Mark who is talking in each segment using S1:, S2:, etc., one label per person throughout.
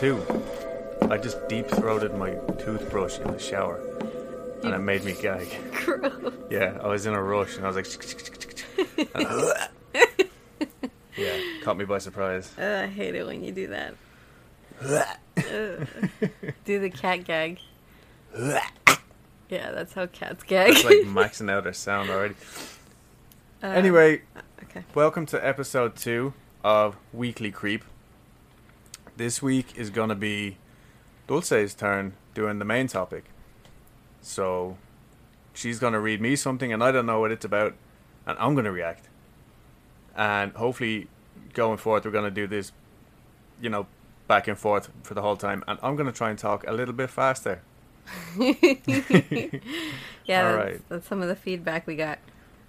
S1: Two. I just deep throated my toothbrush in the shower, and it made me gag.
S2: Gross.
S1: Yeah, I was in a rush, and I was like, yeah, caught me by surprise.
S2: Uh, I hate it when you do that. Ugh. do the cat gag. Yeah, that's how cats gag.
S1: It's like maxing out their sound already.
S2: Uh,
S1: Anyway,
S2: okay.
S1: welcome to episode two of Weekly Creep. This week is gonna be Dulce's turn doing the main topic. So she's gonna read me something and I don't know what it's about and I'm gonna react. And hopefully going forth, we're gonna do this, you know, back and forth for the whole time and I'm gonna try and talk a little bit faster.
S2: Yeah,
S1: All
S2: that's,
S1: right.
S2: that's some of the feedback we got.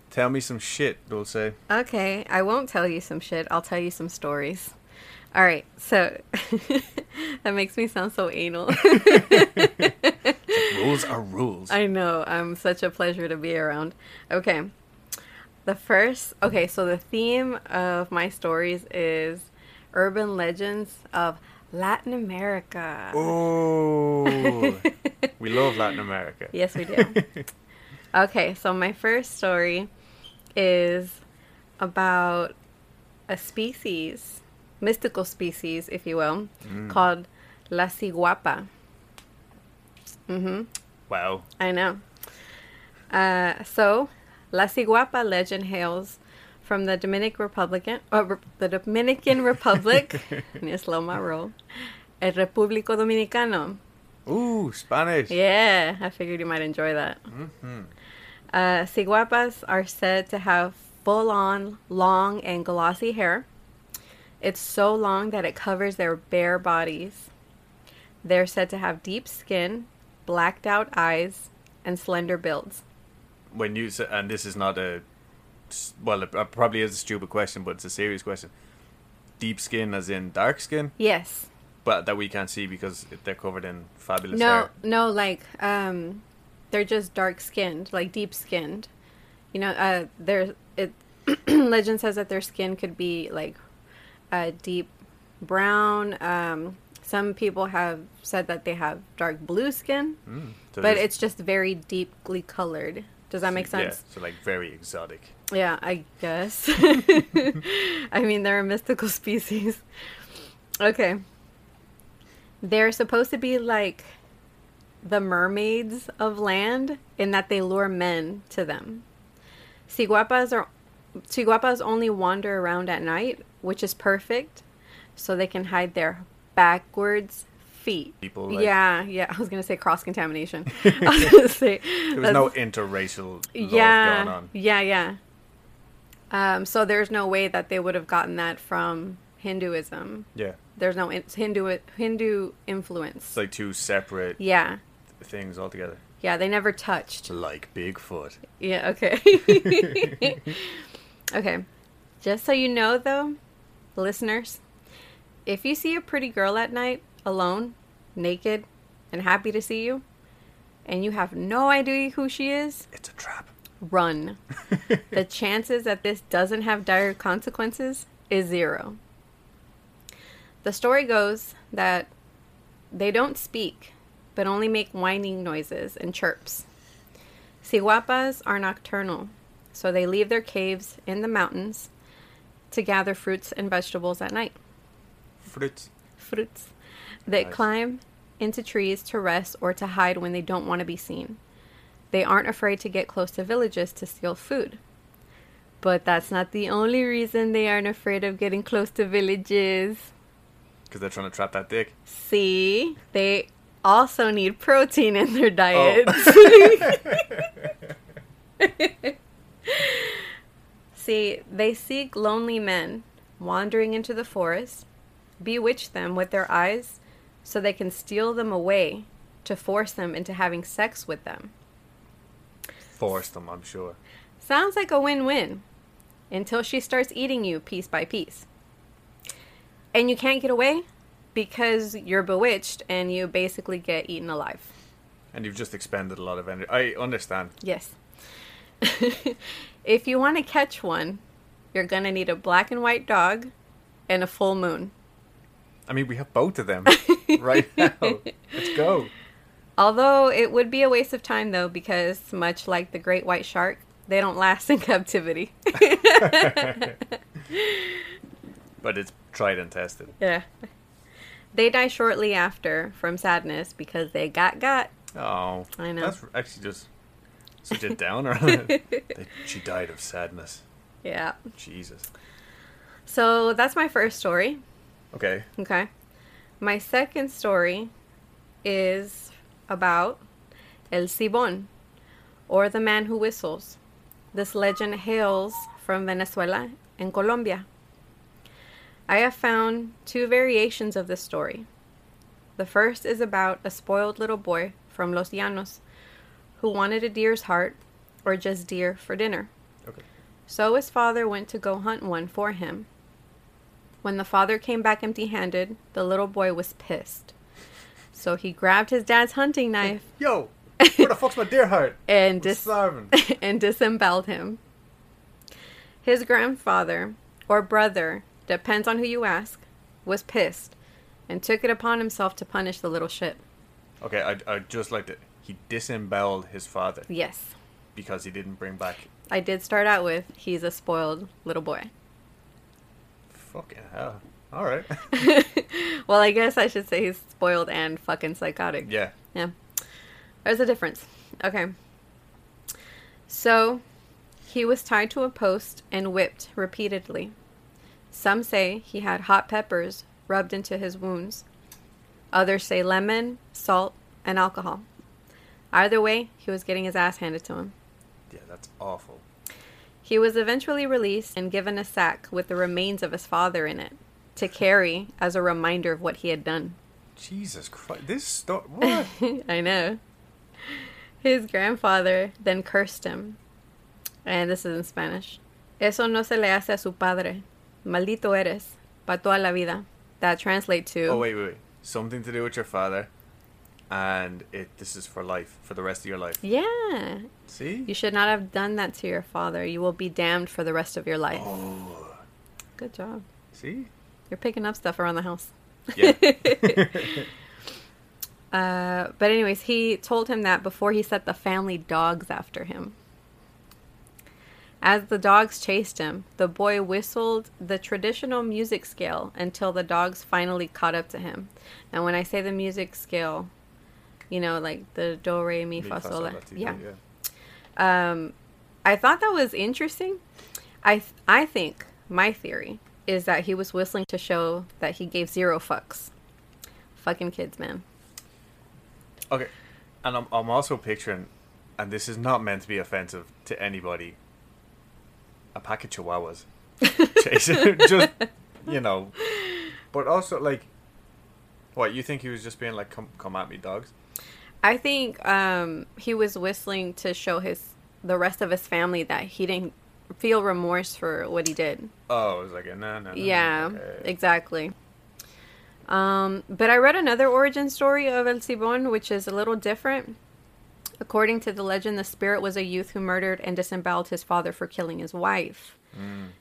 S1: Tell me some shit, Dulce.
S2: Okay, I won't tell you some shit. I'll tell you some stories. All right, so that makes me sound so anal.
S1: Rules are rules.
S2: I know. I'm such a pleasure to be around. Okay. The first, okay, so the theme of my stories is urban legends of Latin America.
S1: Oh, we love Latin America.
S2: Yes, we do. okay, so my first story is about a species, mystical species, if you will, called La Ciguapa. Mm-hmm.
S1: Wow.
S2: I know. Uh, so, La Ciguapa legend hails from the Dominican Republican, uh, the Dominican Republic. I need to slow my roll. El Repúblico Dominicano.
S1: Ooh, Spanish.
S2: Yeah, I figured you might enjoy that.
S1: Mhm.
S2: Uh, Ciguapas are said to have full-on, long and glossy hair. It's so long that it covers their bare bodies. They're said to have deep skin, blacked out eyes, and slender builds.
S1: When you say, and this is not a well, it probably is a stupid question, but it's a serious question. Deep skin, as in dark skin,
S2: Yes.
S1: but that we can't see because they're covered in fabulous
S2: No,
S1: hair.
S2: no, like um, they're just dark skinned, like deep skinned. You know, uh, their it legend says that their skin could be like a deep brown. Um, some people have said that they have dark blue skin,
S1: Mm, so
S2: but it's just very deeply colored. Does that make sense?
S1: Yeah, so like very exotic.
S2: Yeah, I guess. I mean, they're a mystical species. Okay. They're supposed to be like the mermaids of land in that they lure men to them. Ciguapas are Ciguapas only wander around at night, which is perfect, so they can hide their backwards feet.
S1: People, like-
S2: yeah, yeah. I was gonna say cross contamination. I was gonna say
S1: There was no interracial
S2: yeah,
S1: going on.
S2: Yeah, yeah. Um, so there's no way that they would have gotten that from Hinduism.
S1: Yeah,
S2: There's no in- Hindu Hindu influence.
S1: it's like two separate
S2: yeah,
S1: things altogether.
S2: yeah. They never touched.
S1: Like Bigfoot.
S2: Yeah. Okay. okay. Just so you know, though, listeners, if you see a pretty girl at night alone, naked, and happy to see you, and you have no idea who she is,
S1: It's a trap.
S2: run. the chances that this doesn't have dire consequences is zero. The story goes that they don't speak, but only make whining noises and chirps. Ciguapas are nocturnal, so they leave their caves in the mountains to gather fruits and vegetables at night.
S1: Fruits.
S2: fruits They
S1: Nice.
S2: climb into trees to rest or to hide when they don't want to be seen. They aren't afraid to get close to villages to steal food. But that's not the only reason they aren't afraid of getting close to villages.
S1: Because they're trying to trap that dick.
S2: See, they also need protein in their oh. diets. See, they seek lonely men wandering into the forest, bewitch them with their eyes so they can steal them away to force them into having sex with them.
S1: Force them, I'm sure.
S2: Sounds like a win win until she starts eating you piece by piece. And you can't get away because you're bewitched and you basically get eaten alive.
S1: And you've just expended a lot of energy. I understand.
S2: Yes. if you want to catch one, you're going to need a black and white dog and a full moon.
S1: I mean, we have both of them right now. Let's go.
S2: Although it would be a waste of time though, because much like the great white shark, they don't last in captivity.
S1: But it's tried and tested.
S2: yeah. They die shortly after from sadness because they got got.
S1: Oh,
S2: I know.
S1: That's actually just such a downer. That she died of sadness.
S2: Yeah.
S1: Jesus.
S2: So that's my first story.
S1: Okay.
S2: Okay. My second story is about El Silbón, or the man who whistles. This legend hails from Venezuela and Colombia. I have found two variations of this story. The first is about a spoiled little boy from Los Llanos who wanted a deer's heart or just deer for dinner.
S1: Okay.
S2: So his father went to go hunt one for him. When the father came back empty handed, the little boy was pissed. So he grabbed his dad's hunting knife
S1: Yo, where the fuck's my deer heart?
S2: and, dis- and disemboweled him. His grandfather, or brother, depends on who you ask, was pissed and took it upon himself to punish the little shit.
S1: Okay, I I just like that he disemboweled his father
S2: Yes.
S1: because he didn't bring back.
S2: I did start out with he's a spoiled little boy.
S1: Fucking hell. All right.
S2: Well, I guess I should say he's spoiled and fucking psychotic.
S1: yeah.
S2: Yeah. There's a difference. Okay. So, he was tied to a post and whipped repeatedly. Some say he had hot peppers rubbed into his wounds. Others say lemon, salt, and alcohol. Either way, he was getting his ass handed to him.
S1: Yeah, that's awful.
S2: He was eventually released and given a sack with the remains of his father in it to carry as a reminder of what he had done.
S1: Jesus Christ. This story. What?
S2: I know. His grandfather then cursed him. And this is in Spanish. Eso no se le hace a su padre. Maldito eres. Pa toda la vida. That translates to.
S1: oh wait, wait, wait. Something to do with your father, and it. This is for life, for the rest of your life.
S2: Yeah.
S1: See.
S2: You should not have done that to your father. You will be damned for the rest of your life.
S1: Oh.
S2: Good job.
S1: See.
S2: You're picking up stuff around the house.
S1: Yeah.
S2: Uh, but anyways, he told him that before he set the family dogs after him. As the dogs chased him, the boy whistled the traditional music scale until the dogs finally caught up to him. And when I say the music scale, you know, like the do re mi
S1: Mi,
S2: fa sol, la-
S1: la, ti, do,
S2: yeah.
S1: yeah.
S2: Um, I thought that was interesting. I th- I think my theory is that he was whistling to show that he gave zero fucks. Fucking kids, man.
S1: Okay, and I'm I'm also picturing, and this is not meant to be offensive to anybody. A pack of chihuahuas, chasing just you know, but also like, what you think he was just being like, come come at me, dogs?
S2: I think um, he was whistling to show his the rest of his family that he didn't feel remorse for what he did.
S1: Oh, it was like a no no. no,
S2: yeah,
S1: okay.
S2: exactly. Um, but I read another origin story of El Silbón, which is a little different. According to the legend, the spirit was a youth who murdered and disemboweled his father for killing his wife,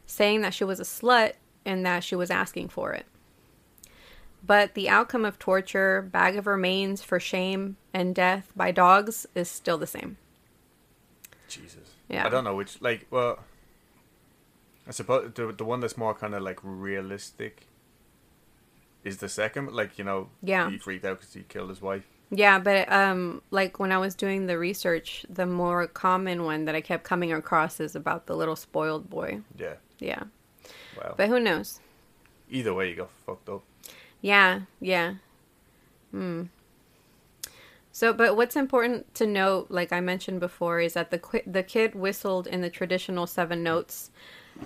S2: saying that she was a slut and that she was asking for it. But the outcome of torture, bag of remains for shame, and death by dogs is still the same.
S1: Jesus.
S2: Yeah.
S1: I don't know which like well. I suppose the the one that's more kind of like realistic is the second like you know
S2: Yeah.
S1: he freaked out because he killed his wife.
S2: Yeah, but um, like when I was doing the research, the more common one that I kept coming across is about the little spoiled boy.
S1: Yeah.
S2: Yeah,
S1: Wow.
S2: but who knows?
S1: Either way, you got fucked up.
S2: Yeah, yeah. Hmm. So, but what's important to note, like I mentioned before, is that the qui- the kid whistled in the traditional seven notes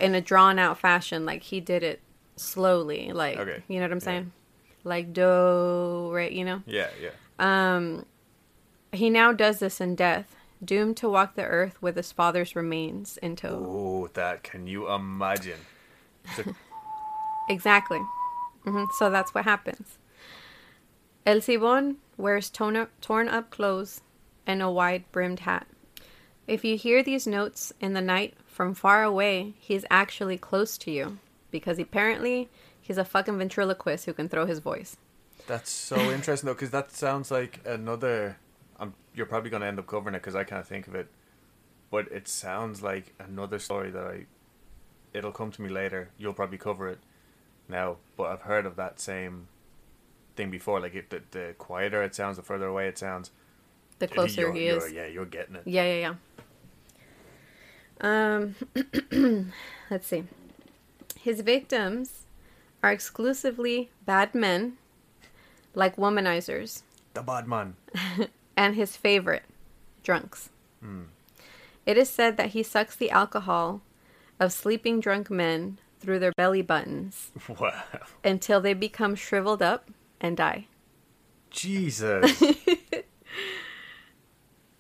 S2: in a drawn out fashion, like he did it slowly, like
S1: Okay.
S2: you know what I'm
S1: Yeah.
S2: saying, like do right, you know.
S1: Yeah, yeah.
S2: Um, he now does this in death, doomed to walk the earth with his father's remains in tow.
S1: Oh, that can you imagine? The-
S2: Exactly. Hmm So that's what happens. El Silbón wears torn up, torn up clothes and a wide brimmed hat. If you hear these notes in the night from far away, he's actually close to you because apparently he's a fucking ventriloquist who can throw his voice.
S1: That's so interesting though, because that sounds like another. Um, you're probably gonna end up covering it because I can't think of it, but it sounds like another story that I. It'll come to me later. You'll probably cover it now, but I've heard of that same thing before. Like if the, the quieter it sounds, the further away it sounds.
S2: The closer
S1: you're-
S2: he is.
S1: Yeah, you're getting it.
S2: Yeah, yeah, yeah. Um, let's see. His victims are exclusively bad men, like womanizers,
S1: The bad man.
S2: and his favorite, drunks. It is said that he sucks the alcohol of sleeping drunk men through their belly buttons
S1: Wow.
S2: until they become shriveled up and die.
S1: Jesus.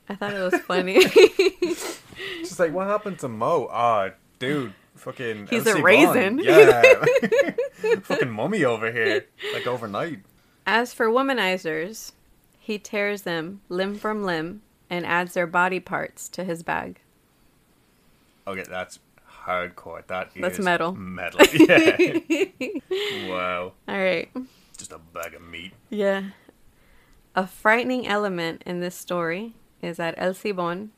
S2: I thought it was funny.
S1: Just like what happened to Mo? Ah, dude, fucking.
S2: He's
S1: LC
S2: a raisin.
S1: Bond. Yeah, fucking mummy over here, like overnight.
S2: As for womanizers, he tears them limb from limb and adds their body parts to his bag.
S1: Okay, that's hardcore. That is
S2: That's metal.
S1: Metal. Yeah. wow.
S2: All right.
S1: Just a bag of meat.
S2: Yeah. A frightening element in this story is that El Silbón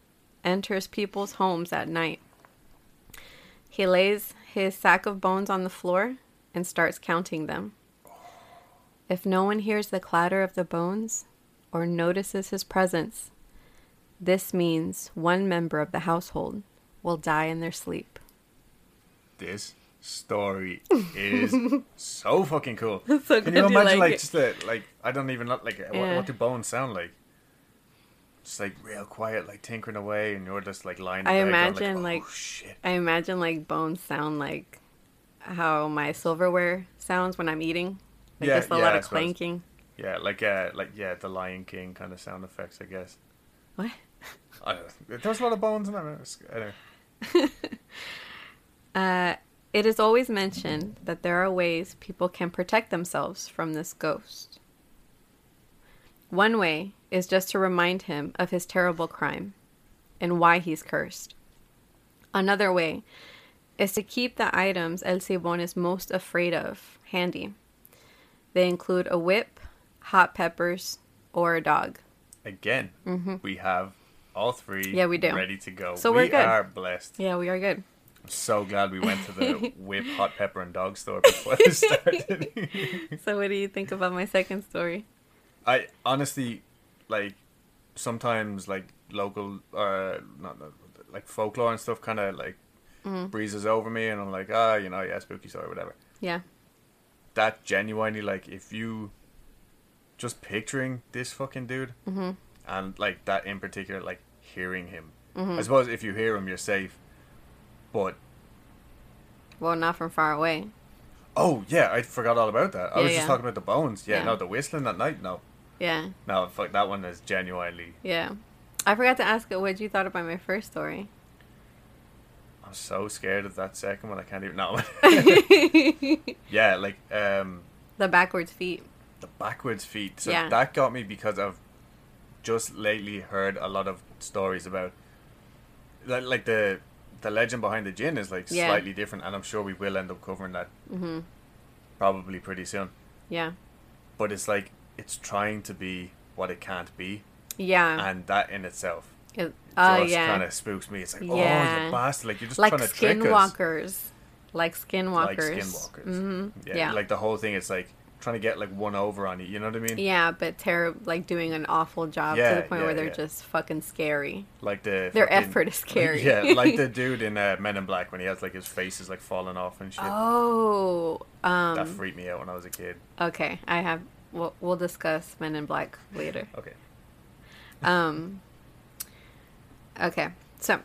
S2: enters people's homes at night. He lays his sack of bones on the floor and starts counting them. If no one hears the clatter of the bones or notices his presence, this means one member of the household will die in their sleep.
S1: This story is so fucking cool.
S2: So
S1: Can you
S2: you
S1: imagine
S2: like
S1: like just the like I don't even know like what,
S2: Yeah.
S1: what do bones sound like? Just like real quiet, like tinkering away, and you're just like lying.
S2: I
S1: bed going,
S2: imagine,
S1: oh,
S2: like-. I imagine like bones sound like how my silverware sounds when I'm eating. Like
S1: Yeah,
S2: just a
S1: yeah,
S2: lot of clanking.
S1: Yeah, like uh, like yeah, the Lion King kind of sound effects, I guess.
S2: What?
S1: I don't know. There's a lot of bones in that. Anyway.
S2: Uh, it is always mentioned that there are ways people can protect themselves from this ghost. One way is just to remind him of his terrible crime and why he's cursed. Another way is to keep the items El Silbón is most afraid of handy. They include a whip, hot peppers, or a dog.
S1: Again, we have all three.
S2: Mm-hmm. Yeah, we do.
S1: ready to go.
S2: So
S1: we
S2: we're good.
S1: are blessed.
S2: Yeah, we are good.
S1: I'm so glad we went to the whip, hot pepper, and dog store before this started.
S2: So, what do you think about my second story?
S1: I honestly like sometimes like local uh not like folklore and stuff kind of like
S2: Mm-hmm.
S1: breezes over me and I'm like ah you know yeah spooky story whatever
S2: Yeah.
S1: that genuinely like if you just picturing this fucking dude
S2: Mm-hmm.
S1: and like that in particular like hearing him I suppose if you hear him you're safe but
S2: Well, not from far away.
S1: oh yeah I forgot all about that I
S2: Yeah,
S1: was just
S2: yeah.
S1: talking about the bones yeah,
S2: Yeah.
S1: no the whistling at night no
S2: Yeah.
S1: no fuck that one is genuinely
S2: Yeah. I forgot to ask what you thought about my first story.
S1: I'm so scared of that second one. I can't even know. yeah, like um,
S2: The backwards feet.
S1: the backwards feet. So
S2: Yeah.
S1: that got me because I've just lately heard a lot of stories about like, like the the legend behind the gin is like
S2: Yeah.
S1: slightly different, and I'm sure we will end up covering that
S2: Mm-hmm.
S1: probably pretty soon.
S2: Yeah.
S1: But it's like it's trying to be what it can't be,
S2: Yeah.
S1: and that in itself
S2: It- Oh,
S1: just
S2: yeah.
S1: kind of spooks me. It's like, oh,
S2: Yeah.
S1: you bastard! Like you're just
S2: like
S1: trying to trick us.
S2: skinwalkers. Like skinwalkers.
S1: like skinwalkers.
S2: hmm
S1: Yeah,
S2: Yeah.
S1: like the whole thing is like trying to get like one over on you. You know what I mean?
S2: Yeah, but terrible, like doing an awful job to the point
S1: yeah,
S2: where they're
S1: yeah.
S2: just fucking scary.
S1: Like the
S2: Their
S1: fucking-
S2: effort is scary.
S1: yeah, like the dude in uh, Men in Black when he has like his face is like falling off and shit.
S2: Oh, um, that
S1: freaked me out when I was a kid.
S2: okay. I have. We'll, we'll discuss Men in Black later.
S1: Okay.
S2: Um. Okay, so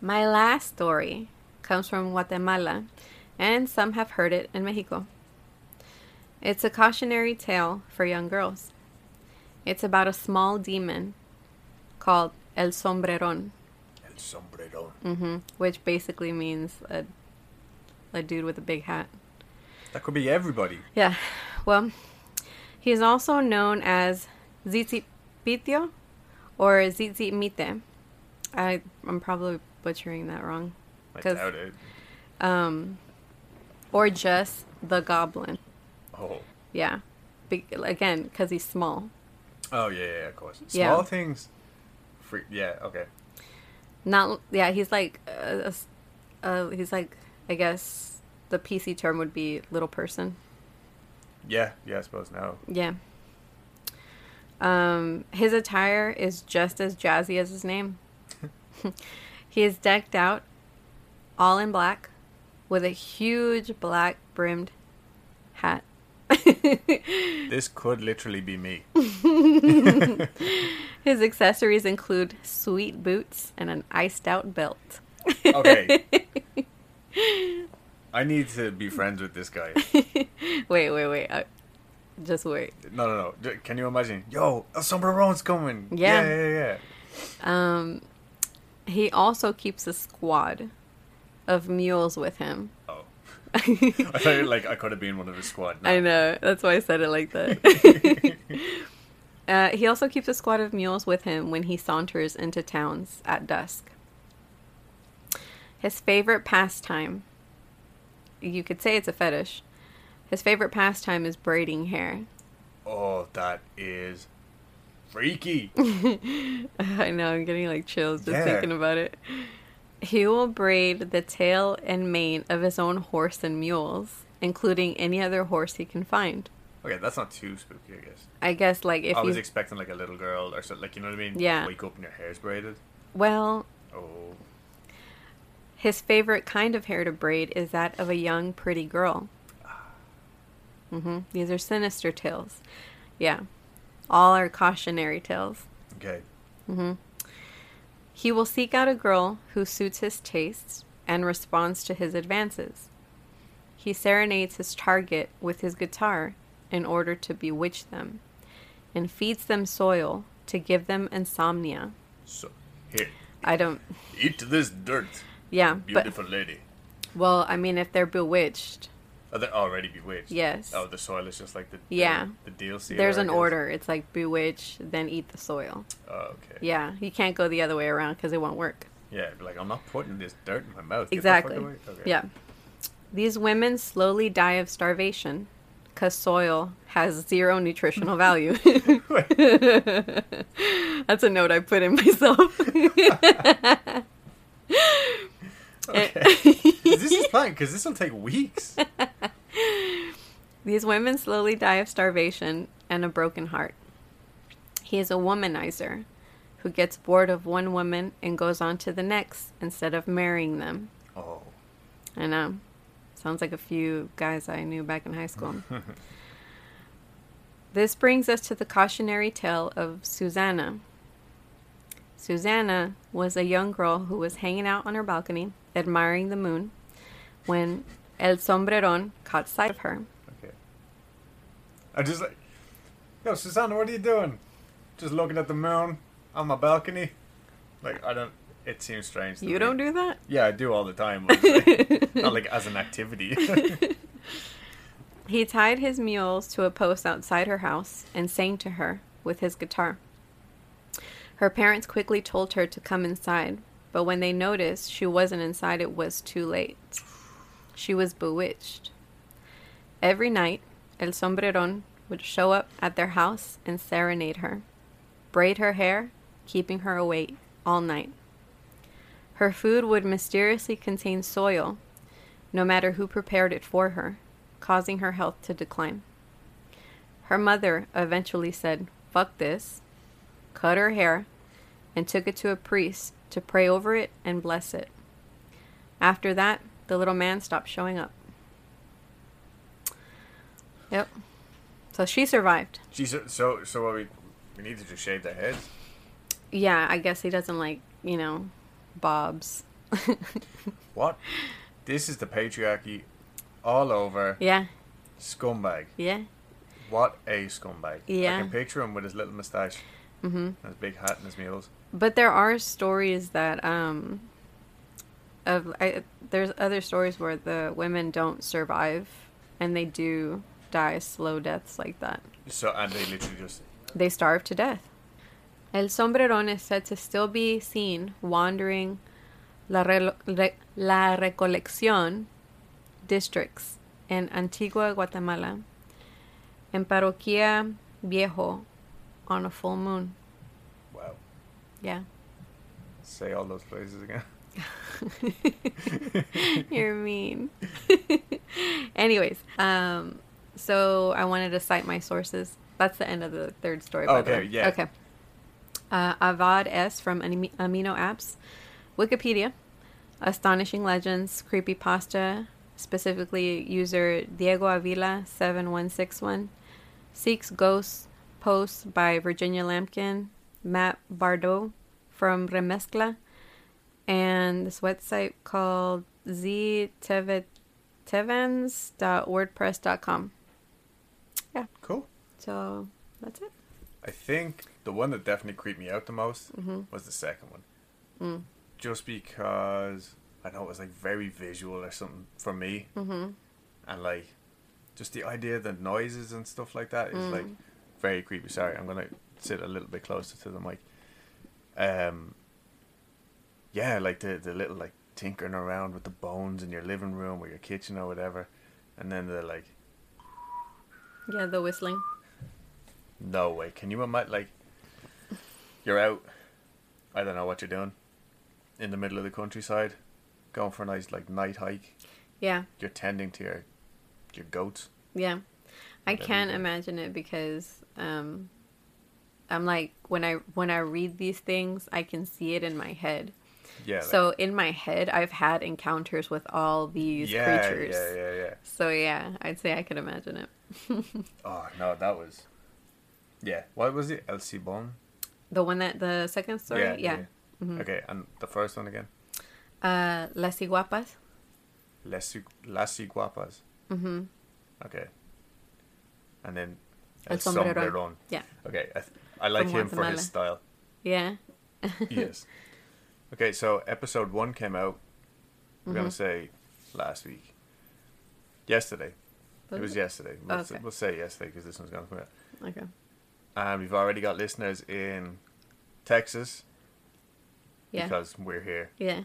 S2: my last story comes from Guatemala, and some have heard it in Mexico. It's a cautionary tale for young girls. It's about a small demon called El Sombreron,
S1: El sombrero.
S2: hmm which basically means a, a dude with a big hat.
S1: That could be everybody.
S2: Yeah, well, he is also known as Zitzipitio or Zitzimite. I, I'm probably butchering that wrong.
S1: I doubt it.
S2: Um, or just the goblin.
S1: Oh.
S2: Yeah. Be- again, because he's small.
S1: Oh yeah, yeah, of course.
S2: Yeah.
S1: Small things. Free. Yeah. Okay.
S2: Not, yeah, he's like, uh, uh, he's like, I guess the PC term would be little person.
S1: Yeah. Yeah. I suppose now.
S2: Yeah. Um, his attire is just as jazzy as his name. he is decked out, all in black, with a huge black brimmed hat.
S1: This could literally be me.
S2: His accessories include sweet boots and an iced out belt.
S1: Okay. I need to be friends with this guy.
S2: Wait, wait, wait. Uh, just wait.
S1: No, no, no. Can you imagine? Yo, El Sombreron's coming.
S2: Yeah.
S1: Yeah, yeah, yeah.
S2: Um, he also keeps a squad of mules with him.
S1: I thought like I could have been one of his squad. now.
S2: I know. That's why I said it like that. uh, he also keeps a squad of mules with him when he saunters into towns at dusk. His favorite pastime, you could say it's a fetish. His favorite pastime is braiding hair.
S1: Oh, that is freaky.
S2: I know, I'm getting like chills just
S1: Yeah.
S2: thinking about it. He will braid the tail and mane of his own horse and mules, including any other horse he can find.
S1: Okay, that's not too spooky, I guess.
S2: I guess, like, if
S1: I was
S2: you.
S1: expecting like a little girl or something, like you know what I mean?
S2: Yeah.
S1: Wake up and your hair's braided.
S2: well,
S1: Oh,
S2: His favorite kind of hair to braid is that of a young, pretty girl. Mm-hmm. These are sinister tales. Yeah. All are cautionary tales.
S1: okay.
S2: He will seek out a girl who suits his tastes and responds to his advances. He serenades his target with his guitar in order to bewitch them and feeds them soil to give them insomnia.
S1: So here,
S2: I don't.
S1: eat this dirt,
S2: Yeah, but.
S1: beautiful lady.
S2: Well, I mean, if they're bewitched,
S1: Oh, they're already bewitched.
S2: Yes.
S1: Oh, the soil is just like the
S2: Yeah.
S1: the, the DLC.
S2: there's an order. It's like bewitch, then eat the soil.
S1: Oh, okay.
S2: Yeah, you can't go the other way around because it won't work.
S1: Yeah, be like I'm not putting this dirt in my mouth.
S2: Exactly.
S1: Okay.
S2: Yeah. These women slowly die of starvation because soil has zero nutritional value. That's a note I put in myself.
S1: Okay. this is fine because this will take weeks.
S2: These women slowly die of starvation and a broken heart. He is a womanizer who gets bored of one woman and goes on to the next instead of marrying them.
S1: Oh,
S2: I know. Sounds like a few guys I knew back in high school. this brings us to the cautionary tale of Susanna. Susanna was a young girl who was hanging out on her balcony, admiring the moon, when El Sombreron caught sight of her.
S1: I'm just like, yo, Susanna, what are you doing? Just looking at the moon on my balcony. Like I don't. It seems strange. to
S2: You
S1: me.
S2: don't do that?
S1: Yeah, I do all the time. like- not like as an activity.
S2: He tied his mules to a post outside her house and sang to her with his guitar. Her parents quickly told her to come inside, but when they noticed she wasn't inside, it was too late. She was bewitched. Every night, El Sombreron would show up at their house and serenade her, braid her hair, keeping her awake all night. Her food would mysteriously contain soil, no matter who prepared it for her, causing her health to decline. Her mother eventually said, fuck this, cut her hair, and took it to a priest to pray over it and bless it. After that, the little man stopped showing up. Yep. So she survived.
S1: Geez, so so, so what we we need to just shave their heads.
S2: Yeah, I guess he doesn't like, you know, bobs.
S1: What? This is the patriarchy all over.
S2: yeah,
S1: Scumbag.
S2: yeah.
S1: What a scumbag.
S2: Yeah.
S1: I can picture him with his little moustache
S2: Mm-hmm.
S1: his big hat and his mules.
S2: But there are stories that um of I, there's other stories where the women don't survive and they do die slow deaths like that.
S1: So and they literally just
S2: They starve to death. El sombrerón is said to still be seen wandering La, Relo- Re- La Recolección districts in Antigua, Guatemala, and Parroquia Viejo on a full moon.
S1: wow.
S2: Yeah.
S1: Say all those places again.
S2: You're mean. Anyways, um, so I wanted to cite my sources. That's the end of the third story. By the
S1: Okay,
S2: way.
S1: yeah.
S2: Okay. Uh, Avad S from Ami- Amino Apps, Wikipedia, Astonishing Legends, Creepypasta, specifically user Diego Avila seven one six one, Seeks Ghosts posts by Virginia Lampkin, Matt Bardot from Remezcla, and this website called ztevans.wordpress.com.
S1: Cool.
S2: So that's it.
S1: I think the one that definitely creeped me out the most
S2: Mm-hmm.
S1: was the second one.
S2: Mm.
S1: Just because I know it was like very visual or something for me.
S2: Mm-hmm.
S1: And like just the idea the noises and stuff like that is
S2: Mm.
S1: like very creepy. Sorry, I'm gonna sit a little bit closer to the mic. Um yeah, like the the little like tinkering around with the bones in your living room or your kitchen or whatever. And then the like
S2: Yeah, the whistling.
S1: No way. Can you imagine? Like, you're out. I don't know what you're doing. In the middle of the countryside, going for a nice like night hike.
S2: Yeah,
S1: You're tending to your your goats.
S2: yeah. I can't imagine it because um, I'm like when I when I read these things, I can see it in my head.
S1: Yeah. like-
S2: so in my head, I've had encounters with all these
S1: yeah,
S2: creatures.
S1: yeah, yeah, yeah.
S2: So yeah, I'd say I could imagine it.
S1: Oh no, that was. Yeah. What was it? El Silbón.
S2: The one that the second story,
S1: Yeah.
S2: yeah.
S1: yeah. Okay, and the first one again.
S2: Uh, Las Ciguapas.
S1: Les Las Ciguapas.
S2: Mm-hmm.
S1: Okay. And then
S2: El Sombrerón.
S1: Sombrerón.
S2: Yeah.
S1: Okay, I, th- I like
S2: From
S1: him for his style.
S2: Yeah.
S1: yes. Okay, so episode one came out. We're
S2: Mm-hmm.
S1: gonna say last week. Yesterday. It was yesterday. We'll, s-
S2: Okay.
S1: we'll say yesterday because this one's gonna come out.
S2: Okay.
S1: And we've already got listeners in Texas
S2: Yeah.
S1: because we're here.
S2: yeah.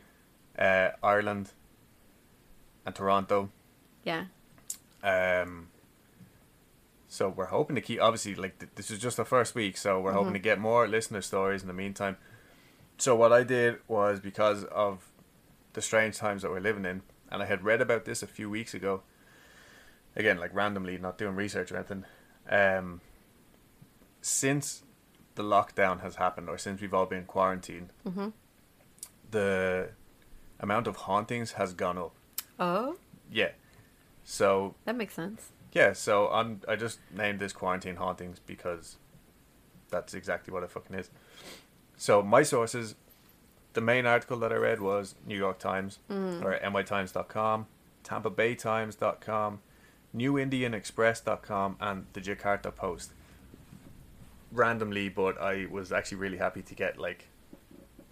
S1: Uh, Ireland and Toronto.
S2: Yeah.
S1: Um, so we're hoping to keep. Obviously, like th- this is just the first week, so we're hoping to get more listener stories in the meantime. So what I did was because of the strange times that we're living in, and I had read about this a few weeks ago. Again, like randomly, not doing research or anything. Um, since the lockdown has happened, or since we've all been quarantined,
S2: Mm-hmm.
S1: the amount of hauntings has gone up.
S2: Oh,
S1: Yeah. So
S2: that makes sense.
S1: yeah, so I'm I just named this quarantine hauntings because that's exactly what it fucking is. So my sources, the main article that I read was New York Times or nytimes.com, Tampa Bay Times.com, NewIndianExpress.com, and the Jakarta Post. Randomly, but I was actually really happy to get like,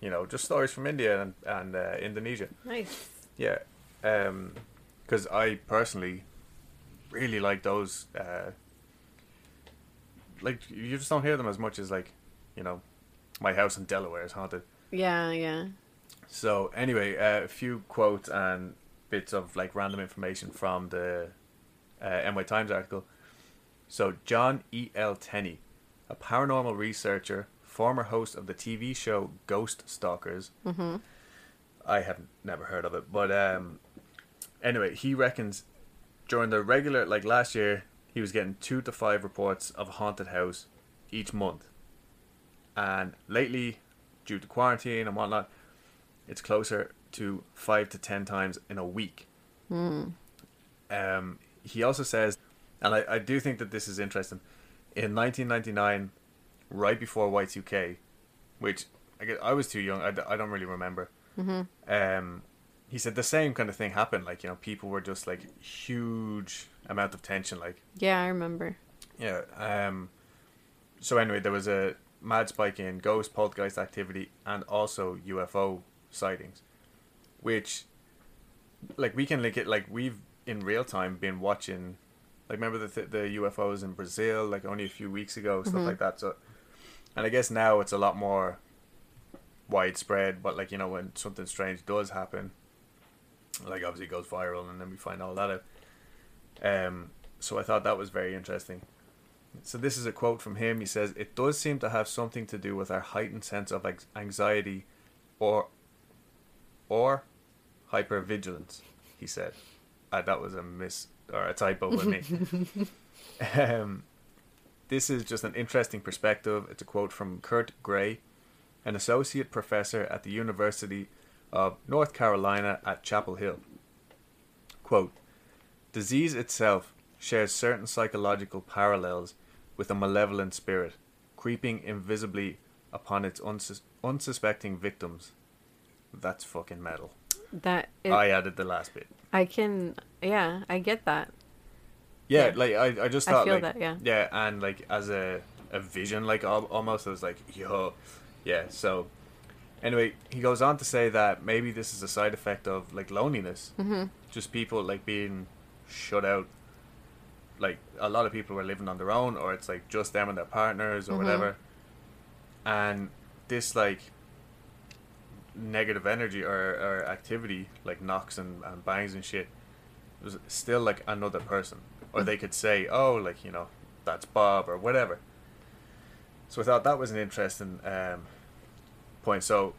S1: you know, just stories from India and and uh, Indonesia.
S2: Nice.
S1: Yeah, because I personally really like those. Uh, like you just don't hear them as much as like, you know, my house in Delaware is haunted.
S2: Yeah, yeah.
S1: So anyway, uh, a few quotes and bits of like random information from the uh, NY Times article. So John E. L. Tenney, a paranormal researcher, former host of the TV show Ghost Stalkers.
S2: Mm-hmm.
S1: I have never heard of it, but um, anyway, he reckons during the regular like last year he was getting two to five reports of a haunted house each month. And lately, due to quarantine and whatnot, it's closer to five to ten times in a week. Um, he also says, and I, I do think that this is interesting. In 1999, right before Y2K, which I, guess, I was too young, I, I don't really remember. Um, he said the same kind of thing happened. Like you know, people were just like huge amount of tension. Like
S2: Yeah, I remember.
S1: yeah. Um. So anyway, there was a mad spike in ghost poltergeist activity and also UFO sightings, which, like, we can link it. Like we've in real time been watching. Like remember the th- the UFOs in Brazil like only a few weeks ago stuff like that. So, and I guess now it's a lot more widespread. But like you know when something strange does happen, like obviously it goes viral and then we find all that out. Um, so I thought that was very interesting. So this is a quote from him. He says, "It does seem to have something to do with our heightened sense of anxiety, or, or, hypervigilance." He said, uh, "That was a miss or a typo with me." um, this is just an interesting perspective. It's a quote from Kurt Gray, an associate professor at the University of North Carolina at Chapel Hill. Quote, Disease itself shares certain psychological parallels with a malevolent spirit, creeping invisibly upon its unsus- unsuspecting victims. That's fucking metal.
S2: That it,
S1: I
S2: I,
S1: added the last bit.
S2: I can. Yeah, I get that.
S1: Yeah,
S2: Yeah.
S1: like I, I just
S2: I
S1: thought
S2: feel
S1: like
S2: that, yeah.
S1: yeah, and like as a a vision, like almost I was like yo, yeah. So anyway, he goes on to say that maybe this is a side effect of like loneliness, mm-hmm. just people like being shut out. Like a lot of people were living on their own, or it's like just them and their partners, or
S2: Mm-hmm.
S1: whatever. And this like negative energy or, or activity, like knocks and, and bangs and shit, was still like another person. Or they could say, oh, like, you know, that's Bob or whatever. So I thought that was an interesting um, point. So,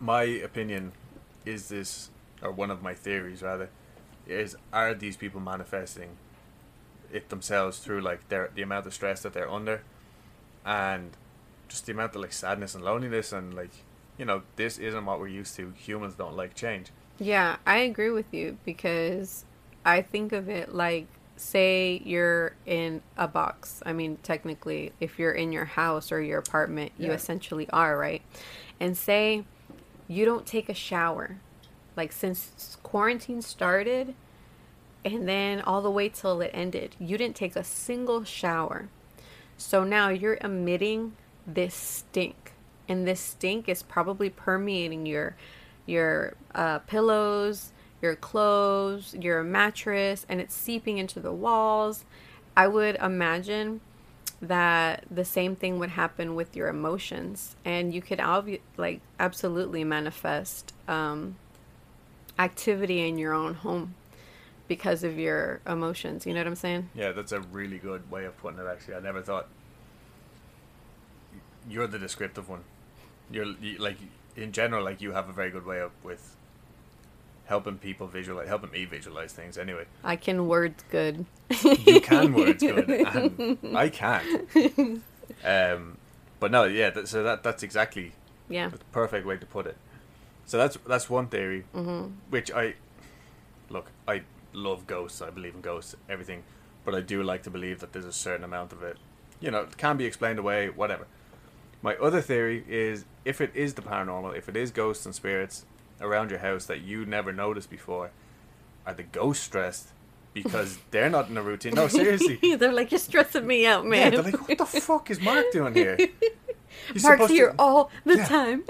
S1: my opinion is this, or one of my theories rather, is are these people manifesting it themselves through like their the amount of stress that they're under, and just the amount of like sadness and loneliness and like you know this isn't what we're used to. Humans don't like change.
S2: Yeah, I agree with you because I think of it like say you're in a box. I mean, technically, if you're in your house or your apartment, you
S1: Yeah.
S2: essentially are, right? And say you don't take a shower. Like since quarantine started and then all the way till it ended, you didn't take a single shower. So now you're emitting this stink, and this stink is probably permeating your your uh, pillows, your clothes, your mattress, and it's seeping into the walls. I would imagine that the same thing would happen with your emotions, and you could obvi- like absolutely manifest um, activity in your own home because of your emotions. You know what I'm saying?
S1: Yeah, that's a really good way of putting it. Actually, I never thought. You're the descriptive one. You're you, like in general, like you have a very good way of with helping people visualize, helping me visualize things. Anyway,
S2: I can words good.
S1: you can words good, and I can't. Um, but no, yeah. That, so that that's exactly
S2: Yeah.
S1: the perfect way to put it. So that's that's one theory,
S2: Mm-hmm.
S1: which I look. I love ghosts. I believe in ghosts, everything, but I do like to believe that there's a certain amount of it. You know, it can be explained away, whatever. My other theory is if it is the paranormal, if it is ghosts and spirits around your house that you never noticed before, are the ghosts stressed because they're not in a routine? No, seriously.
S2: They're like, you're stressing me out, man.
S1: Yeah, they're like, what the fuck is Mark doing here? He's
S2: Mark's
S1: supposed to-
S2: here all the
S1: Yeah.
S2: time.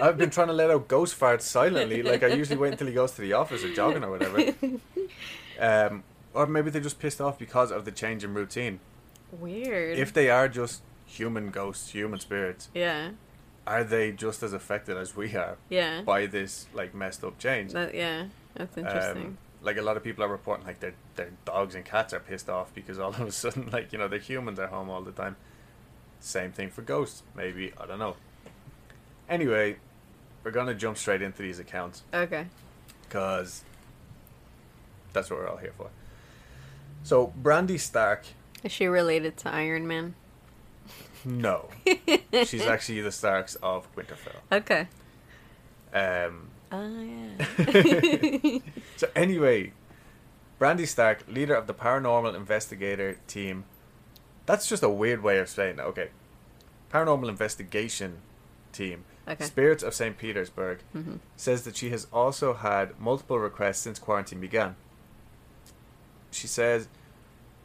S1: I've been trying to let out ghost farts silently. Like I usually wait until he goes to the office or jogging or whatever. Um, or maybe they're just pissed off because of the change in routine.
S2: Weird.
S1: If they are just human ghosts, human spirits,
S2: yeah,
S1: are they just as affected as we are
S2: yeah,
S1: by this like messed up change?
S2: that, yeah, that's interesting.
S1: Um, like a lot of people are reporting like their their dogs and cats are pissed off because all of a sudden like you know their humans are home all the time. Same thing for ghosts, maybe I don't know. Anyway, we're gonna jump straight into these accounts
S2: okay.
S1: because that's what we're all here for. So Brandy Stark,
S2: Is she related to Iron Man?
S1: No, she's actually the Starks of Winterfell.
S2: Okay.
S1: Um,
S2: Oh yeah.
S1: so anyway, Brandy Stark, leader of the paranormal investigator team. That's just a weird way of saying it. Okay, paranormal investigation team.
S2: Okay.
S1: Spirits of St. Petersburg
S2: Mhm.
S1: says that she has also had multiple requests since quarantine began. She says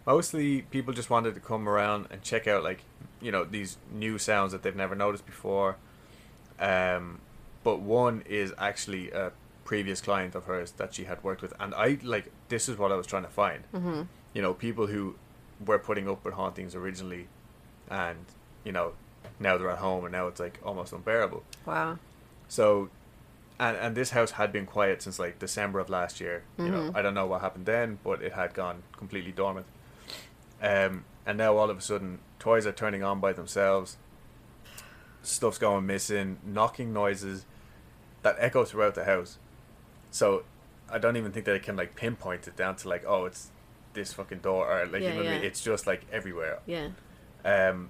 S1: mostly people just wanted to come around and check out like you know these new sounds that they've never noticed before. Um, but one is actually a previous client of hers that she had worked with, and I like this is what I was trying to find.
S2: Mhm.
S1: You know, people who were putting up with hauntings originally, and you know now they're at home and now it's like almost unbearable.
S2: Wow.
S1: So, and and this house had been quiet since like December of last year. You know,
S2: Mhm.
S1: I don't know what happened then, but it had gone completely dormant. Um, and now all of a sudden, toys are turning on by themselves. Stuff's going missing, knocking noises that echo throughout the house. So, I don't even think that they can like pinpoint it down to like, oh, it's this fucking door or like
S2: Yeah,
S1: you know what I mean. It's just like everywhere.
S2: Yeah.
S1: Um,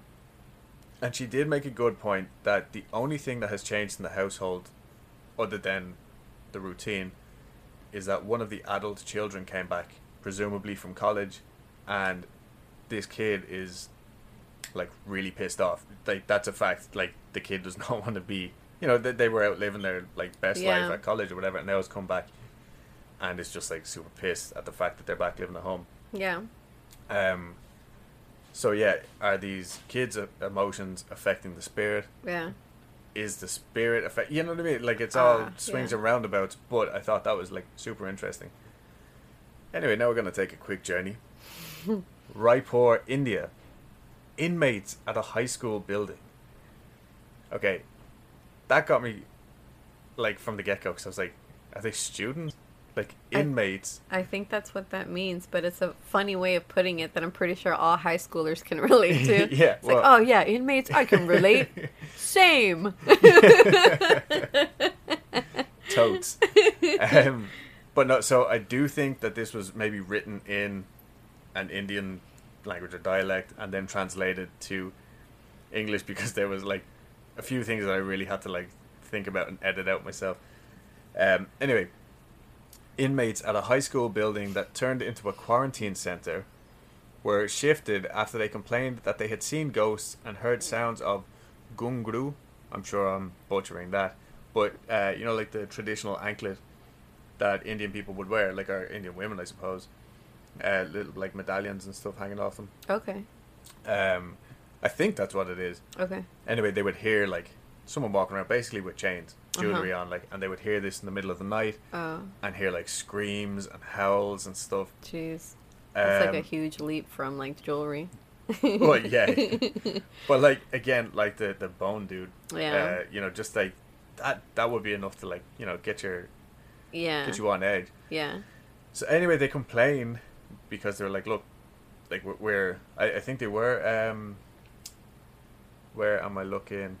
S1: and she did make a good point that the only thing that has changed in the household, other than the routine, is that one of the adult children came back, presumably from college, and this kid is like really pissed off. Like that's a fact. Like the kid does not want to be. You know, they, they were out living their like best
S2: Yeah.
S1: life at college or whatever, and now has come back, and it's just like super pissed at the fact that they're back living at home.
S2: Yeah.
S1: Um, so yeah, are these kids' emotions affecting the spirit?
S2: Yeah.
S1: Is the spirit affect? You know what I mean? Like it's all
S2: Ah,
S1: swings
S2: yeah.
S1: and roundabouts. But I thought that was like super interesting. Anyway, now we're gonna take a quick journey. Raipur, India. Inmates at a high school building. Okay, that got me like from the get go because I was like, are they students? Like inmates?
S2: I think that's what that means, but it's a funny way of putting it that I'm pretty sure all high schoolers can relate to.
S1: Yeah,
S2: It's like, oh yeah, inmates, I can relate. Same.
S1: totes. um, but no, so I do think that this was maybe written in an Indian language or dialect and then translated to English because there was like a few things that I really had to like think about and edit out myself. Um, anyway, inmates at a high school building that turned into a quarantine center were shifted after they complained that they had seen ghosts and heard sounds of ghungroo. I'm sure I'm butchering that, but uh, you know, like the traditional anklet that Indian people would wear, like our Indian women, I suppose. Uh, little like medallions and stuff hanging off them.
S2: okay.
S1: Um, I think that's what it is.
S2: Okay.
S1: Anyway, they would hear like someone walking around basically with chains, jewelry
S2: Uh-huh.
S1: on, like, and they would hear this in the middle of the night
S2: Oh,
S1: and hear like screams and howls and stuff.
S2: jeez. That's like a
S1: Um,
S2: huge leap from like jewelry.
S1: well, yeah, but like again, like the the bone dude,
S2: Yeah.
S1: uh, you know, just like that that would be enough to like you know get your
S2: yeah.
S1: get you on edge.
S2: Yeah.
S1: So anyway, they complain because they're like, look, like we're, we're I, I think they were um. Where am I looking?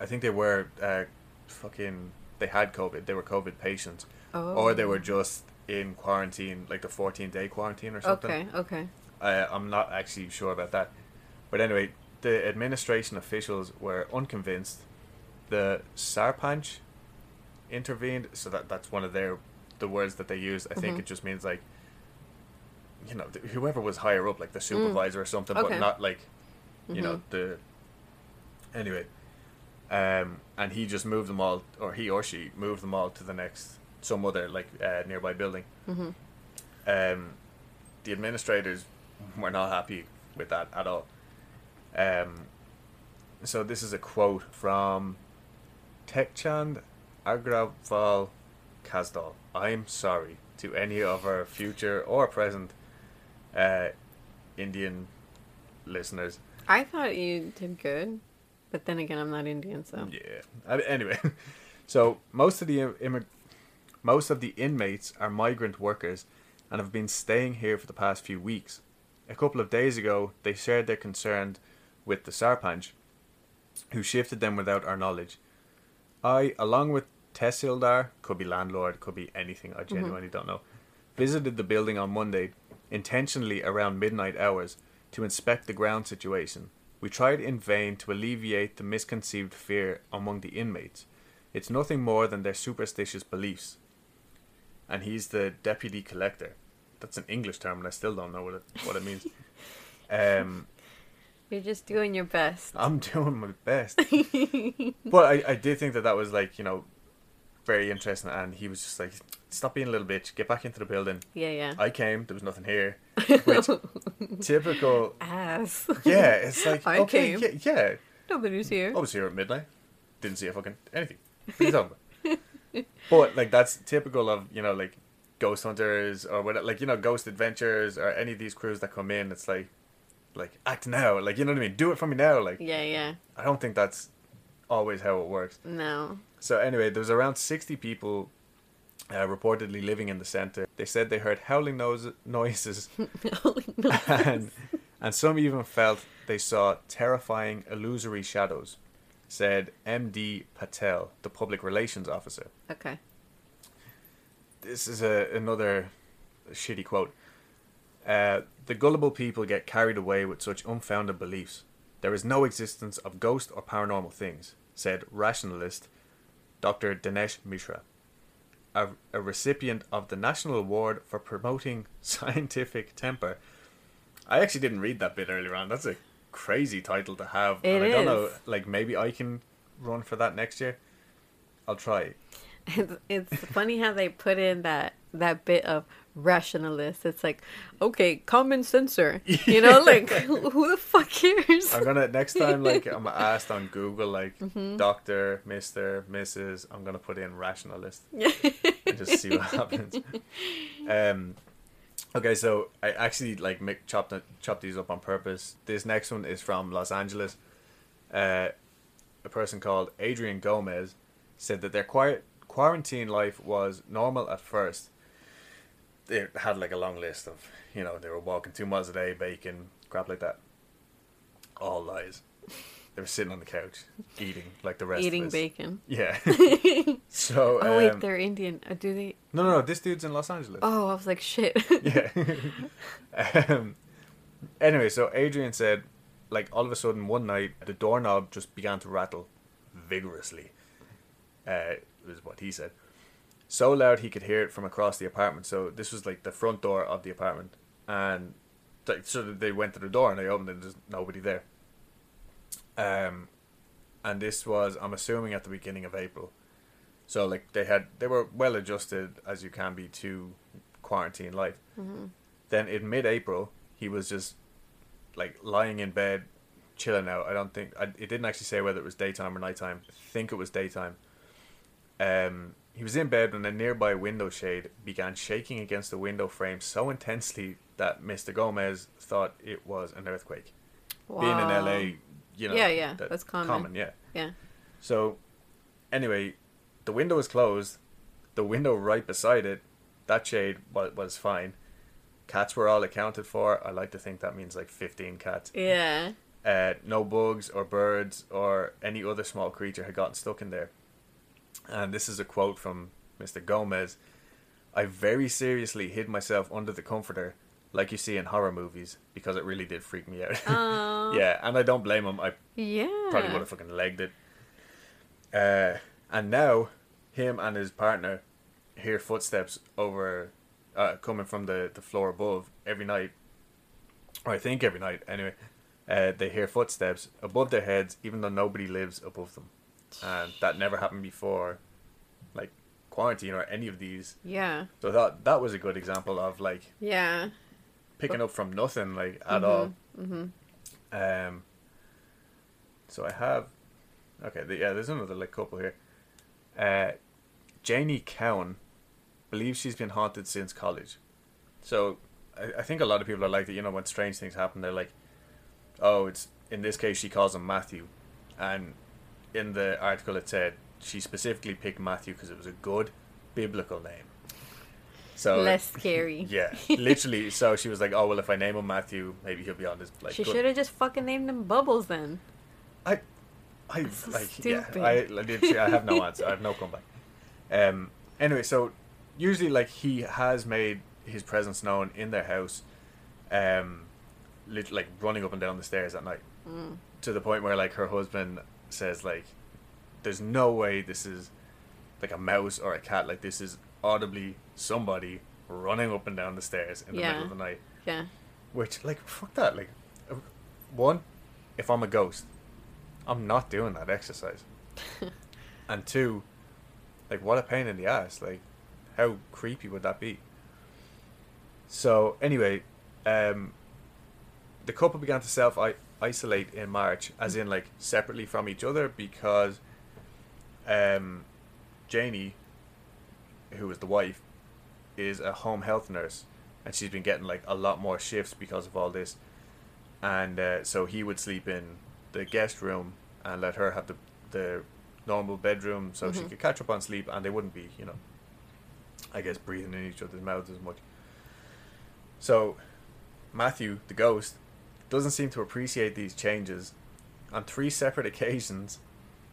S1: I think they were uh, fucking. They had COVID. They were COVID patients,
S2: Oh.
S1: or they were just in quarantine, like the fourteen day quarantine or something.
S2: Okay. Okay.
S1: I, I'm not actually sure about that. But anyway, the administration officials were unconvinced. The Sarpanch intervened, so that that's one of their the words that they use. I think
S2: Mhm.
S1: it just means like you know whoever was higher up, like the supervisor or something, but
S2: Mm.
S1: Not like you know
S2: Mhm.
S1: the. Anyway, um, and he just moved them all, or he or she moved them all to the next some other like uh, nearby building
S2: Mm-hmm.
S1: um, the administrators were not happy with that at all. Um, so this is a quote from Tekchand Agrawal Kazdal. I'm sorry to any of our future or present uh, Indian listeners.
S2: I thought you did good, but then again, I'm not Indian, so.
S1: Yeah. Anyway, so most of the immig- most of the inmates are migrant workers and have been staying here for the past few weeks. A couple of days ago, they shared their concern with the Sarpanch, who shifted them without our knowledge. I, along with Tehsildar, could be landlord, could be anything, I genuinely don't know, visited the building on Monday intentionally around midnight hours, to inspect the ground situation. We tried in vain to alleviate the misconceived fear among the inmates. It's nothing more than their superstitious beliefs. And he's the deputy collector. That's an English term, and I still don't know what it what it means. Um,
S2: You're just doing your best.
S1: I'm doing my best. but I, I did think that that was like, you know, very interesting. And he was just like, stop being a little bitch, get back into the building.
S2: Yeah, yeah.
S1: I came, there was nothing here. Which, typical.
S2: Ass.
S1: Yeah, it's like,
S2: I
S1: okay,
S2: came.
S1: yeah, yeah.
S2: Nobody's here.
S1: I was here at midnight. Didn't see a fucking anything. What are you talking about? but, like, that's typical of, you know, like, ghost hunters or what, like, you know, ghost adventures or any of these crews that come in. It's like, like, act now. Like, you know what I mean? Do it for me now. Like,
S2: Yeah, yeah.
S1: I don't think that's always how it works.
S2: No.
S1: So anyway, there was around 60 people uh, reportedly living in the center. They said they heard howling nose- noises, and, and some even felt they saw terrifying illusory shadows. Said M.D. Patel, the public relations officer.
S2: okay.
S1: This is a, another shitty quote. Uh, the gullible people get carried away with such unfounded beliefs. There is no existence of ghost or paranormal things, said rationalist Dr. Dinesh Mishra, a, a recipient of the National Award for Promoting Scientific Temper. I actually didn't read that bit earlier on. That's a crazy title to have.
S2: It
S1: and I don't know, like maybe I can run for that next year. I'll try.
S2: It's, it's funny how they put in that that bit of rationalist. It's like, okay, common sensor. You know, like who the fuck cares?
S1: I'm gonna next time like I'm asked on Google like
S2: Mm-hmm.
S1: Doctor, Mister, Mrs. I'm gonna put in rationalist and just see what happens. Um, okay, so I actually like make chopped chopped these up on purpose. This next one is from Los Angeles. Uh, a person called Adrian Gomez said that their quiet quarantine life was normal at first. They had like a long list of, you know, they were walking two miles a day, bacon, crap like that. All lies. They were sitting on the couch eating like the rest
S2: Eating
S1: of us.
S2: Eating bacon.
S1: Yeah. so
S2: Oh wait,
S1: um,
S2: they're Indian. Uh, do they?
S1: no, no, no. This dude's in Los Angeles.
S2: Oh, I was like, shit.
S1: Yeah. um, anyway, so Adrian said, like, all of a sudden one night, the doorknob just began to rattle vigorously. Uh, was what he said. So loud he could hear it from across the apartment. So this was like the front door of the apartment, and th- so they went to the door and they opened it. and There's nobody there. Um, and this was I'm assuming at the beginning of April. So like they had they were well adjusted as you can be to quarantine life. Then in mid-April, he was just like lying in bed, chilling out. I don't think I, it didn't actually say whether it was daytime or nighttime. I think it was daytime. Um, he was in bed when a nearby window shade began shaking against the window frame so intensely that Mr. Gomez thought it was an earthquake. Being in LA, you know,
S2: Yeah, yeah,
S1: that-
S2: that's common.
S1: Common, yeah.
S2: Yeah.
S1: So, anyway, the window was closed. The window right beside it, that shade was, was fine. Cats were all accounted for. I like to think that means like 15 cats.
S2: Yeah.
S1: Uh, no bugs or birds or any other small creature had gotten stuck in there. And this is a quote from Mr. Gomez. I very seriously hid myself under the comforter, like you see in horror movies, because it really did freak me out. Yeah, and I don't blame him. I
S2: Yeah.
S1: probably would have fucking legged it. Uh, and now, him and his partner hear footsteps over, uh, coming from the, the floor above every night. Or I think every night, anyway. Uh, they hear footsteps above their heads, even though nobody lives above them. And that never happened before, like quarantine or any of these.
S2: Yeah.
S1: So that that was a good example of like
S2: Yeah.
S1: picking up from nothing, like at all. Um. So I have, okay, the, yeah. There's another like couple here. Uh, Janie Cowan believes she's been haunted since college. So I, I think a lot of people are like that. You know, when strange things happen, they're like, "Oh, it's in this case she calls him Matthew," and in the article it said she specifically picked Matthew because it was a good biblical name. So
S2: Less scary.
S1: yeah, literally. So she was like, "Oh well, if I name him Matthew, maybe he'll be on this." Like,
S2: She should have just fucking named him Bubbles then.
S1: I, I
S2: so
S1: like
S2: stupid.
S1: yeah. I literally, I have no answer. I have no comeback. Um. Anyway, so usually, like he has made his presence known in their house, um, like running up and down the stairs at night, to the point where like her husband says like, "There's no way this is like a mouse or a cat. Like this is audibly somebody running up and down the stairs in the
S2: Yeah.
S1: middle of the night."
S2: Yeah.
S1: Which like fuck that. Like, one, if I'm a ghost, I'm not doing that exercise. and two, like what a pain in the ass. Like, how creepy would that be? So anyway, um, the couple began to self isolate in March, as in like separately from each other, because um, Janie, who was the wife, is a home health nurse, and she's been getting like a lot more shifts because of all this, and uh, so he would sleep in the guest room and let her have the the normal bedroom so she
S2: Mhm.
S1: could catch up on sleep, and they wouldn't be, you know, I guess breathing in each other's mouths as much. So, Matthew, the ghost, doesn't seem to appreciate these changes. On three separate occasions,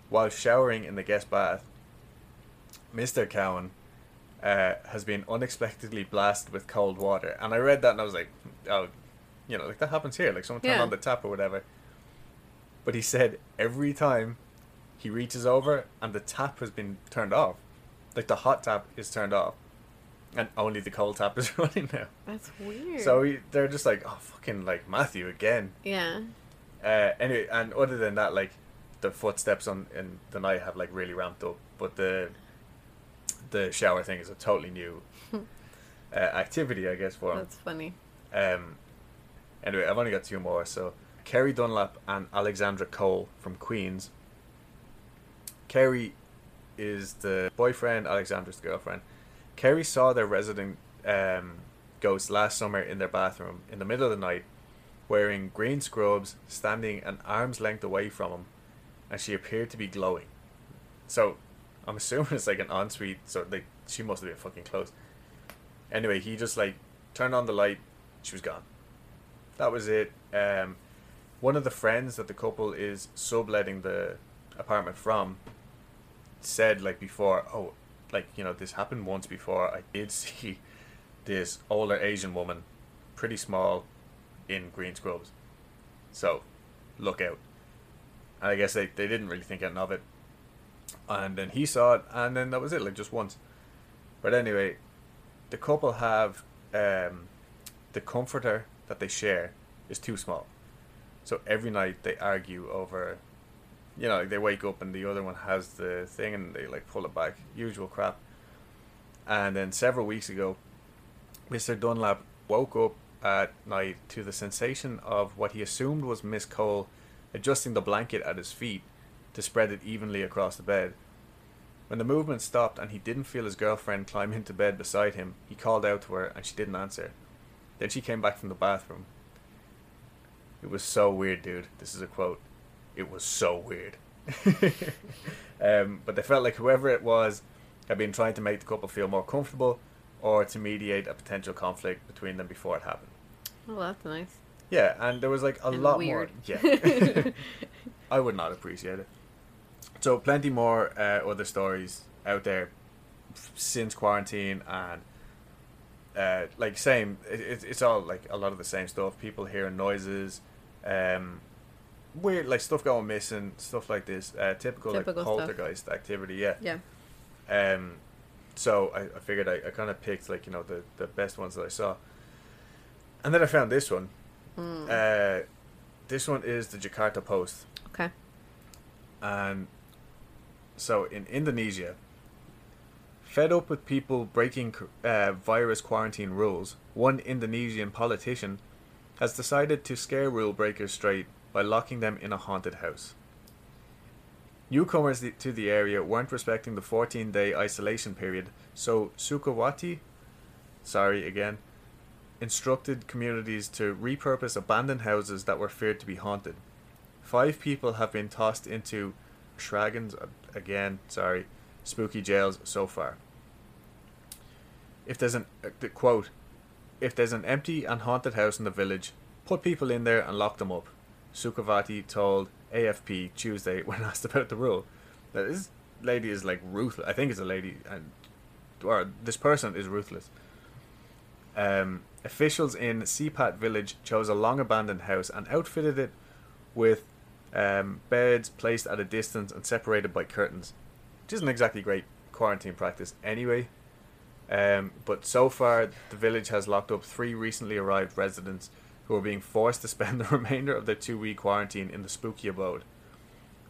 S1: while showering in the guest bath, Mr. Cowan uh, has been unexpectedly blasted with cold water. And I read that and I was like, oh, you know, like that happens here. Like someone turned
S2: Yeah.
S1: on the tap or whatever. But he said every time he reaches over and the tap has been turned off, like the hot tap is turned off, and only the cold tap is running now.
S2: That's weird.
S1: So he, they're just like, oh, fucking like Matthew again.
S2: yeah.
S1: Uh, anyway, and other than that, like the footsteps on in the night have like really ramped up, but the the shower thing is a totally new uh, activity, I guess, for him.
S2: That's funny.
S1: Um, anyway, I've only got two more. So, Kerry Dunlap and Alexandra Cole from Queens. Kerry is the boyfriend, Alexandra's the girlfriend. Kerry saw their resident um, ghost last summer in their bathroom in the middle of the night, wearing green scrubs, standing an arm's length away from him, and she appeared to be glowing. So, I'm assuming it's like an ensuite, so like she must have been fucking close. Anyway, he just like turned on the light, she was gone. That was it. Um, one of the friends that the couple is subletting the apartment from said like before, oh, like you know this happened once before. I did see this older Asian woman, pretty small, in green scrubs. So, look out. And I guess they, they didn't really think anything of it. And then he saw it, and then that was it, like just once. But anyway, the couple have um, the comforter that they share is too small. So every night they argue over, you know, like they wake up and the other one has the thing and they like pull it back. Usual crap. And then several weeks ago, Mr. Dunlap woke up at night to the sensation of what he assumed was Miss Cole adjusting the blanket at his feet to spread it evenly across the bed. When the movement stopped and he didn't feel his girlfriend climb into bed beside him, he called out to her and she didn't answer. Then she came back from the bathroom. It was so weird, dude. This is a quote. It was so weird. um, but they felt like whoever it was had been trying to make the couple feel more comfortable or to mediate a potential conflict between them before it happened.
S2: Well, that's nice.
S1: Yeah, and there was like a
S2: And
S1: lot
S2: weird.
S1: more. Yeah, I would not appreciate it. So plenty more uh, other stories out there since quarantine, and uh, like same. It, it, it's all like a lot of the same stuff. People hearing noises, um, weird like stuff going missing, stuff like this. Uh, typical,
S2: Typical
S1: like
S2: stuff.
S1: poltergeist activity. Yeah.
S2: Yeah.
S1: Um, so I, I figured I, I kind of picked like you know the the best ones that I saw, and then I found this one.
S2: Mm.
S1: Uh, this one is the Jakarta Post,
S2: okay.
S1: and so in Indonesia, fed up with people breaking uh, virus quarantine rules, one Indonesian politician has decided to scare rule breakers straight by locking them in a haunted house. Newcomers to the area weren't respecting the 14 day isolation period, so Sukowati, sorry again, instructed communities to repurpose abandoned houses that were feared to be haunted. Five people have been tossed into Sragen's, uh, again, sorry, spooky jails so far. If there's an, uh, quote, if there's an empty and haunted house in the village, put people in there and lock them up, Sukowati told AFP Tuesday when asked about the rule. Now, this lady is like ruthless. I think it's a lady, and or this person is ruthless. Um, Officials in Sepat village chose a long abandoned house and outfitted it with um, beds placed at a distance and separated by curtains, which isn't exactly great quarantine practice anyway. Um, but so far, the village has locked up three recently arrived residents who are being forced to spend the remainder of their two week quarantine in the spooky abode.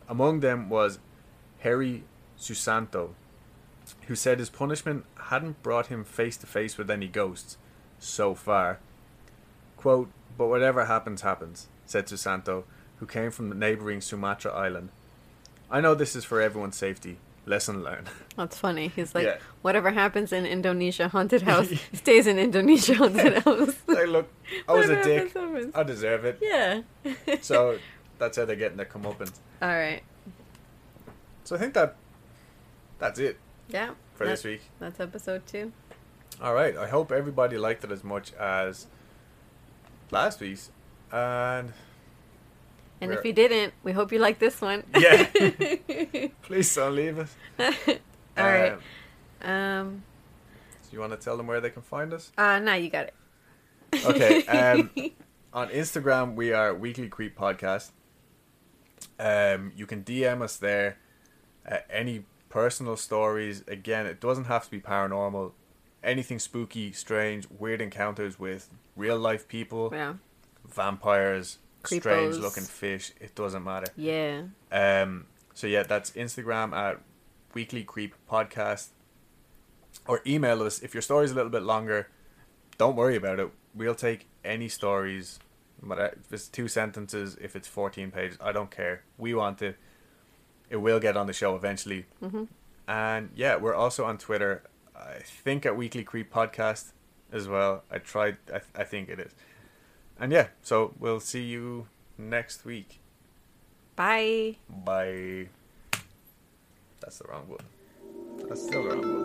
S1: Among them was Harry Susanto, who said his punishment hadn't brought him face to face with any ghosts so far. Quote, but whatever happens, happens, said Susanto, who came from the neighbouring Sumatra island. I know this is for everyone's safety. Lesson learned.
S2: That's funny. He's like,
S1: Yeah.
S2: whatever happens in Indonesia haunted house stays in Indonesia haunted house.
S1: Hey, look, I was a dick.
S2: happens.
S1: I deserve it.
S2: yeah.
S1: So that's how they're getting their comeuppance.
S2: All right.
S1: So I think that that's it
S2: Yeah.
S1: for this week.
S2: That's episode two.
S1: All right. I hope everybody liked it as much as last week's. And
S2: And
S1: We're-
S2: if you didn't, we hope you like this one.
S1: yeah, please don't leave us.
S2: All right.
S1: Um,
S2: Um.
S1: so you want to tell them where they can find us?
S2: Uh. Now you got it.
S1: Okay. Um, on Instagram, we are Weekly Creep Podcast. Um, you can DM us there. Uh, any personal stories. Again, it doesn't have to be paranormal. Anything spooky, strange, weird encounters with real life people,
S2: yeah.
S1: vampires,
S2: Creepos.
S1: strange looking fish. It doesn't matter.
S2: Yeah.
S1: Um, so yeah, that's Instagram at Weekly Creep Podcast, or email us if your story's a little bit longer. Don't worry about it. We'll take any stories. But uh, if it's two sentences, if it's fourteen pages, I don't care. We want it. It will get on the show eventually.
S2: Mm-hmm.
S1: And yeah, we're also on Twitter. I think at Weekly Creep Podcast as well. I tried. I, I think it is. And yeah, so we'll see you next week.
S2: Bye.
S1: Bye. That's the wrong one. That's still the wrong one.